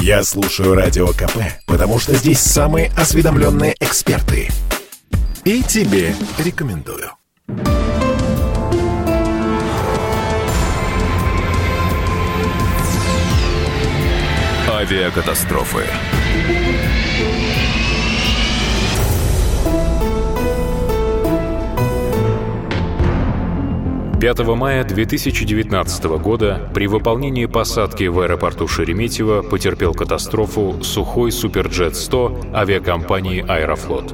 Я слушаю Радио КП, потому что здесь самые осведомленные эксперты. И тебе рекомендую. Авиакатастрофы. 5 мая 2019 года при выполнении посадки в аэропорту Шереметьево потерпел катастрофу сухой Суперджет-100 авиакомпании «Аэрофлот».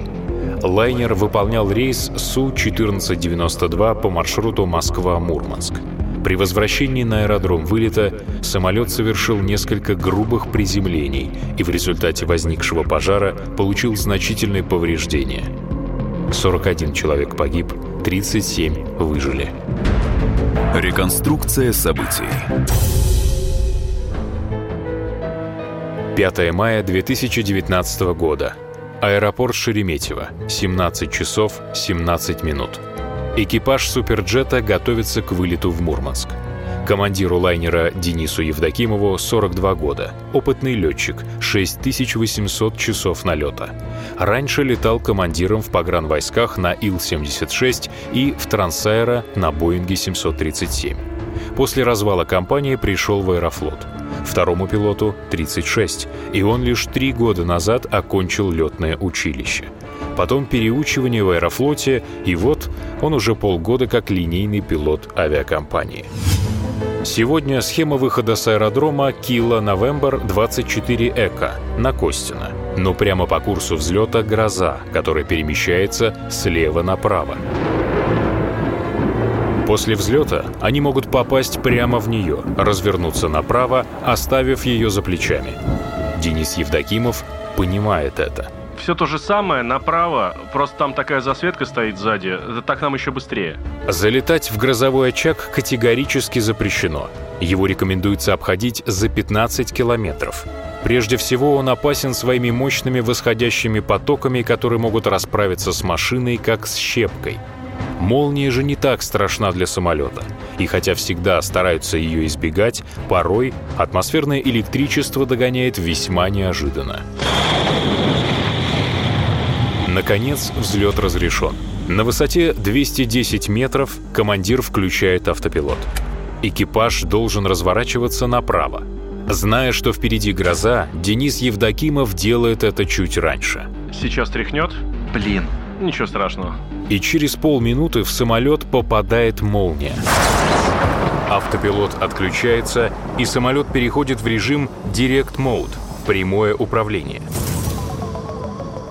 Лайнер выполнял рейс Су-1492 по маршруту Москва-Мурманск. При возвращении на аэродром вылета самолет совершил несколько грубых приземлений и в результате возникшего пожара получил значительные повреждения. 41 человек погиб, 37 выжили. Реконструкция событий. 5 мая 2019 года. Аэропорт Шереметьево. 17 часов 17 минут. Экипаж Суперджета готовится к вылету в Мурманск. Командиру лайнера Денису Евдокимову 42 года. Опытный летчик, 6800 часов налета. Раньше летал командиром в погранвойсках на Ил-76 и в Трансаэро на Боинге 737. После развала компании пришел в Аэрофлот. Второму пилоту 36, и он лишь три года назад окончил летное училище. Потом переучивание в Аэрофлоте, и вот он уже полгода как линейный пилот авиакомпании. Сегодня схема выхода с аэродрома Кила Новембр 24 Эко на Костина. Но прямо по курсу взлета гроза, которая перемещается слева направо. После взлета они могут попасть прямо в нее, развернуться направо, оставив ее за плечами. Денис Евдокимов понимает это – все то же самое направо, просто там такая засветка стоит сзади. Так нам еще быстрее. Залетать в грозовой очаг категорически запрещено. Его рекомендуется обходить за 15 километров. Прежде всего, он опасен своими мощными восходящими потоками, которые могут расправиться с машиной, как с щепкой. Молния же не так страшна для самолета. И хотя всегда стараются ее избегать, порой атмосферное электричество догоняет весьма неожиданно. Наконец, взлет разрешен. На высоте 210 метров командир включает автопилот. Экипаж должен разворачиваться направо. Зная, что впереди гроза, Денис Евдокимов делает это чуть раньше. Сейчас тряхнет? Блин, ничего страшного. И через полминуты в самолет попадает молния. Автопилот отключается, и самолет переходит в режим Direct Mode – прямое управление –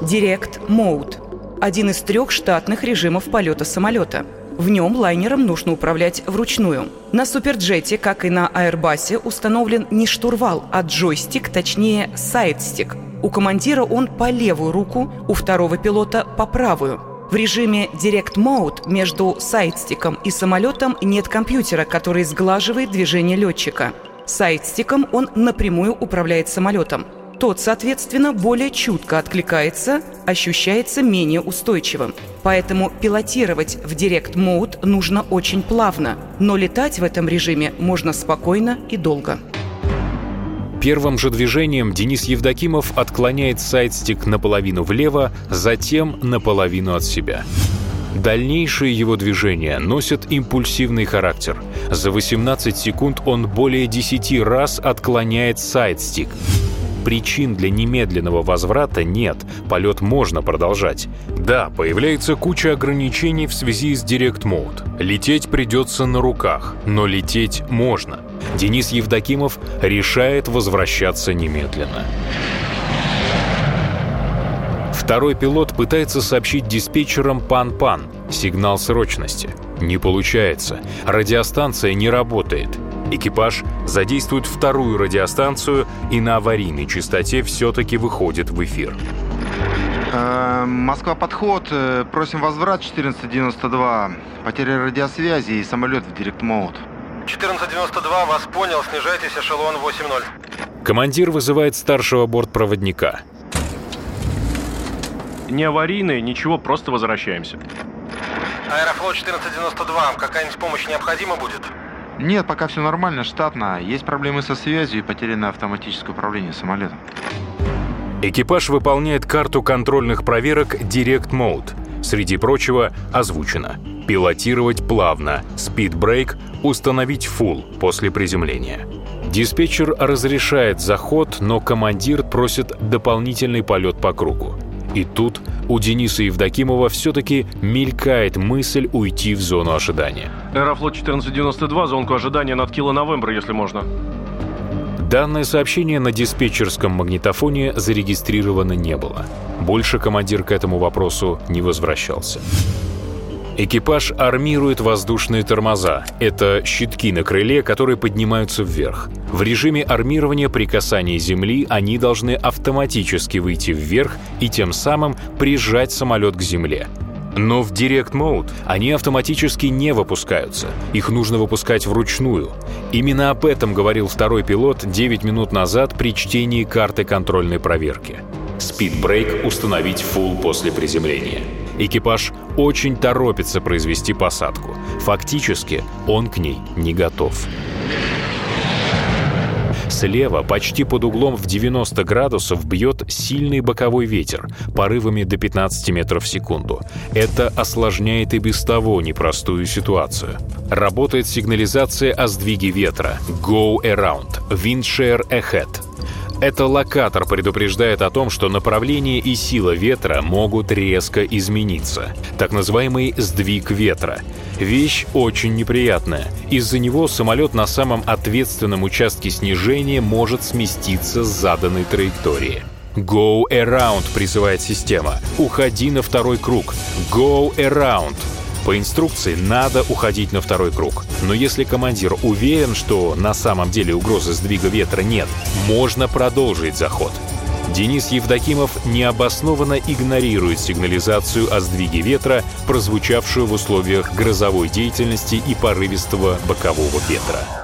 Direct Mode – один из трех штатных режимов полета самолета. В нем лайнером нужно управлять вручную. На Суперджете, как и на Airbus, установлен не штурвал, а джойстик, точнее сайдстик. У командира он по левую руку, у второго пилота по правую. В режиме Direct Mode между сайдстиком и самолетом нет компьютера, который сглаживает движение летчика. Сайдстиком он напрямую управляет самолетом тот, соответственно, более чутко откликается, ощущается менее устойчивым. Поэтому пилотировать в Direct Mode нужно очень плавно, но летать в этом режиме можно спокойно и долго. Первым же движением Денис Евдокимов отклоняет сайдстик наполовину влево, затем наполовину от себя. Дальнейшие его движения носят импульсивный характер. За 18 секунд он более 10 раз отклоняет сайдстик причин для немедленного возврата нет, полет можно продолжать. Да, появляется куча ограничений в связи с Direct Mode. Лететь придется на руках, но лететь можно. Денис Евдокимов решает возвращаться немедленно. Второй пилот пытается сообщить диспетчерам «Пан-Пан» — сигнал срочности. Не получается. Радиостанция не работает. Экипаж задействует вторую радиостанцию и на аварийной частоте все-таки выходит в эфир. Э, Москва подход. Э, просим возврат 1492. Потеря радиосвязи и самолет в директ моут. 1492, вас понял, снижайтесь, эшелон 8-0. Командир вызывает старшего бортпроводника. Не аварийные, ничего, просто возвращаемся. Аэрофлот 1492, какая-нибудь помощь необходима будет? Нет, пока все нормально, штатно. Есть проблемы со связью и потеряно автоматическое управление самолетом. Экипаж выполняет карту контрольных проверок Direct Mode. Среди прочего, озвучено. Пилотировать плавно, спидбрейк, установить full после приземления. Диспетчер разрешает заход, но командир просит дополнительный полет по кругу. И тут у Дениса Евдокимова все-таки мелькает мысль уйти в зону ожидания. Аэрофлот 1492, зонку ожидания над Кило Новембр, если можно. Данное сообщение на диспетчерском магнитофоне зарегистрировано не было. Больше командир к этому вопросу не возвращался. Экипаж армирует воздушные тормоза. Это щитки на крыле, которые поднимаются вверх. В режиме армирования при касании земли они должны автоматически выйти вверх и тем самым прижать самолет к земле. Но в Direct Mode они автоматически не выпускаются. Их нужно выпускать вручную. Именно об этом говорил второй пилот 9 минут назад при чтении карты контрольной проверки. Спидбрейк установить full после приземления. Экипаж очень торопится произвести посадку. Фактически он к ней не готов. Слева, почти под углом в 90 градусов, бьет сильный боковой ветер, порывами до 15 метров в секунду. Это осложняет и без того непростую ситуацию. Работает сигнализация о сдвиге ветра «Go Around», «Windshare Ahead», это локатор предупреждает о том, что направление и сила ветра могут резко измениться. Так называемый сдвиг ветра. Вещь очень неприятная. Из-за него самолет на самом ответственном участке снижения может сместиться с заданной траектории. «Go around» призывает система. «Уходи на второй круг». «Go around» По инструкции надо уходить на второй круг. Но если командир уверен, что на самом деле угрозы сдвига ветра нет, можно продолжить заход. Денис Евдокимов необоснованно игнорирует сигнализацию о сдвиге ветра, прозвучавшую в условиях грозовой деятельности и порывистого бокового ветра.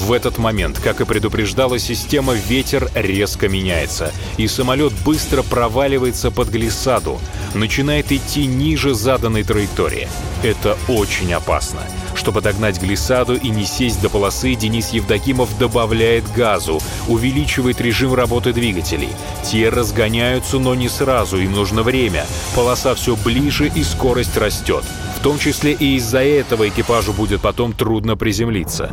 В этот момент, как и предупреждала система, ветер резко меняется, и самолет быстро проваливается под глиссаду, начинает идти ниже заданной траектории. Это очень опасно. Чтобы догнать глиссаду и не сесть до полосы, Денис Евдокимов добавляет газу, увеличивает режим работы двигателей. Те разгоняются, но не сразу, им нужно время. Полоса все ближе и скорость растет. В том числе и из-за этого экипажу будет потом трудно приземлиться.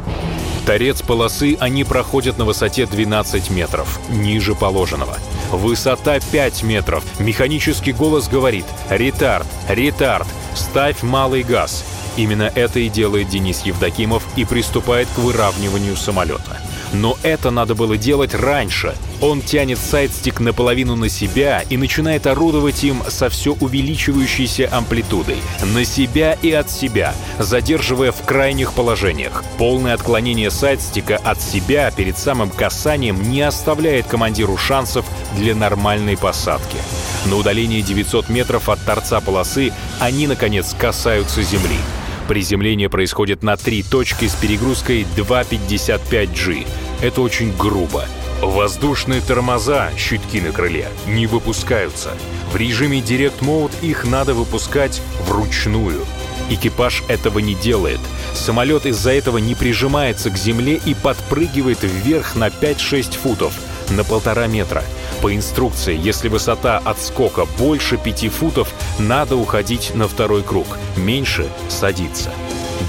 Торец полосы они проходят на высоте 12 метров, ниже положенного. Высота 5 метров. Механический голос говорит «Ретард! Ретард! Ставь малый газ!» Именно это и делает Денис Евдокимов и приступает к выравниванию самолета. Но это надо было делать раньше. Он тянет сайдстик наполовину на себя и начинает орудовать им со все увеличивающейся амплитудой. На себя и от себя, задерживая в крайних положениях. Полное отклонение сайдстика от себя перед самым касанием не оставляет командиру шансов для нормальной посадки. На удалении 900 метров от торца полосы они, наконец, касаются земли. Приземление происходит на три точки с перегрузкой 2,55G. Это очень грубо. Воздушные тормоза, щитки на крыле, не выпускаются. В режиме Direct Mode их надо выпускать вручную. Экипаж этого не делает. Самолет из-за этого не прижимается к земле и подпрыгивает вверх на 5-6 футов, на полтора метра. По инструкции, если высота отскока больше 5 футов, надо уходить на второй круг, меньше — садиться.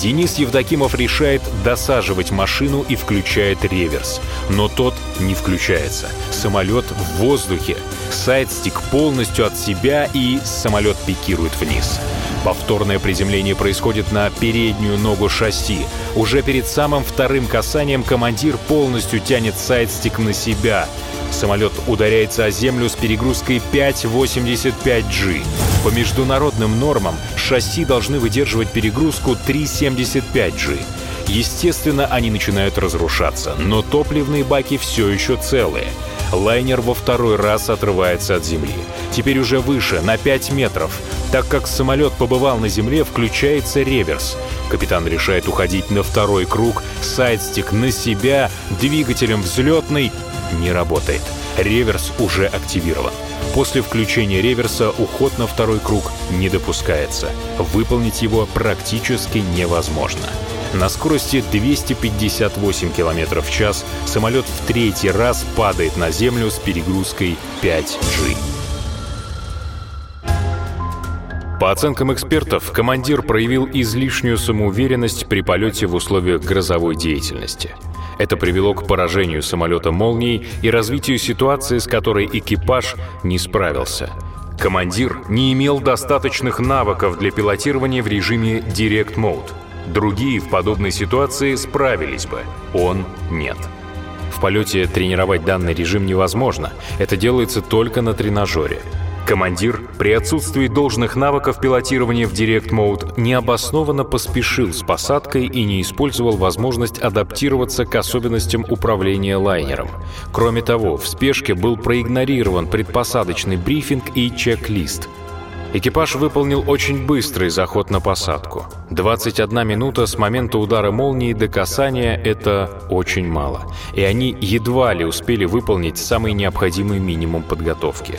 Денис Евдокимов решает досаживать машину и включает реверс. Но тот не включается. Самолет в воздухе. Сайдстик полностью от себя и самолет пикирует вниз. Повторное приземление происходит на переднюю ногу шасси. Уже перед самым вторым касанием командир полностью тянет сайдстик на себя. Самолет ударяется о землю с перегрузкой 5,85G. По международным нормам шасси должны выдерживать перегрузку 3,75G. Естественно, они начинают разрушаться, но топливные баки все еще целые. Лайнер во второй раз отрывается от земли. Теперь уже выше, на 5 метров. Так как самолет побывал на земле, включается реверс. Капитан решает уходить на второй круг, сайдстик на себя, двигателем взлетный не работает. Реверс уже активирован. После включения реверса уход на второй круг не допускается. Выполнить его практически невозможно. На скорости 258 км в час самолет в третий раз падает на землю с перегрузкой 5G. По оценкам экспертов, командир проявил излишнюю самоуверенность при полете в условиях грозовой деятельности. Это привело к поражению самолета «Молнией» и развитию ситуации, с которой экипаж не справился. Командир не имел достаточных навыков для пилотирования в режиме Direct Mode. Другие в подобной ситуации справились бы, он нет. В полете тренировать данный режим невозможно, это делается только на тренажере – Командир при отсутствии должных навыков пилотирования в Direct Mode необоснованно поспешил с посадкой и не использовал возможность адаптироваться к особенностям управления лайнером. Кроме того, в спешке был проигнорирован предпосадочный брифинг и чек-лист. Экипаж выполнил очень быстрый заход на посадку. 21 минута с момента удара молнии до касания — это очень мало. И они едва ли успели выполнить самый необходимый минимум подготовки.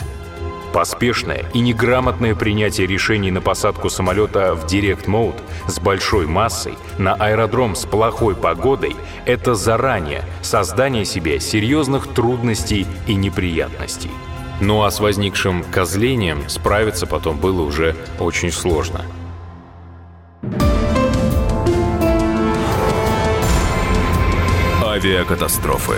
Поспешное и неграмотное принятие решений на посадку самолета в Mode с большой массой на аэродром с плохой погодой — это заранее создание себе серьезных трудностей и неприятностей. Ну а с возникшим козлением справиться потом было уже очень сложно. Авиакатастрофы.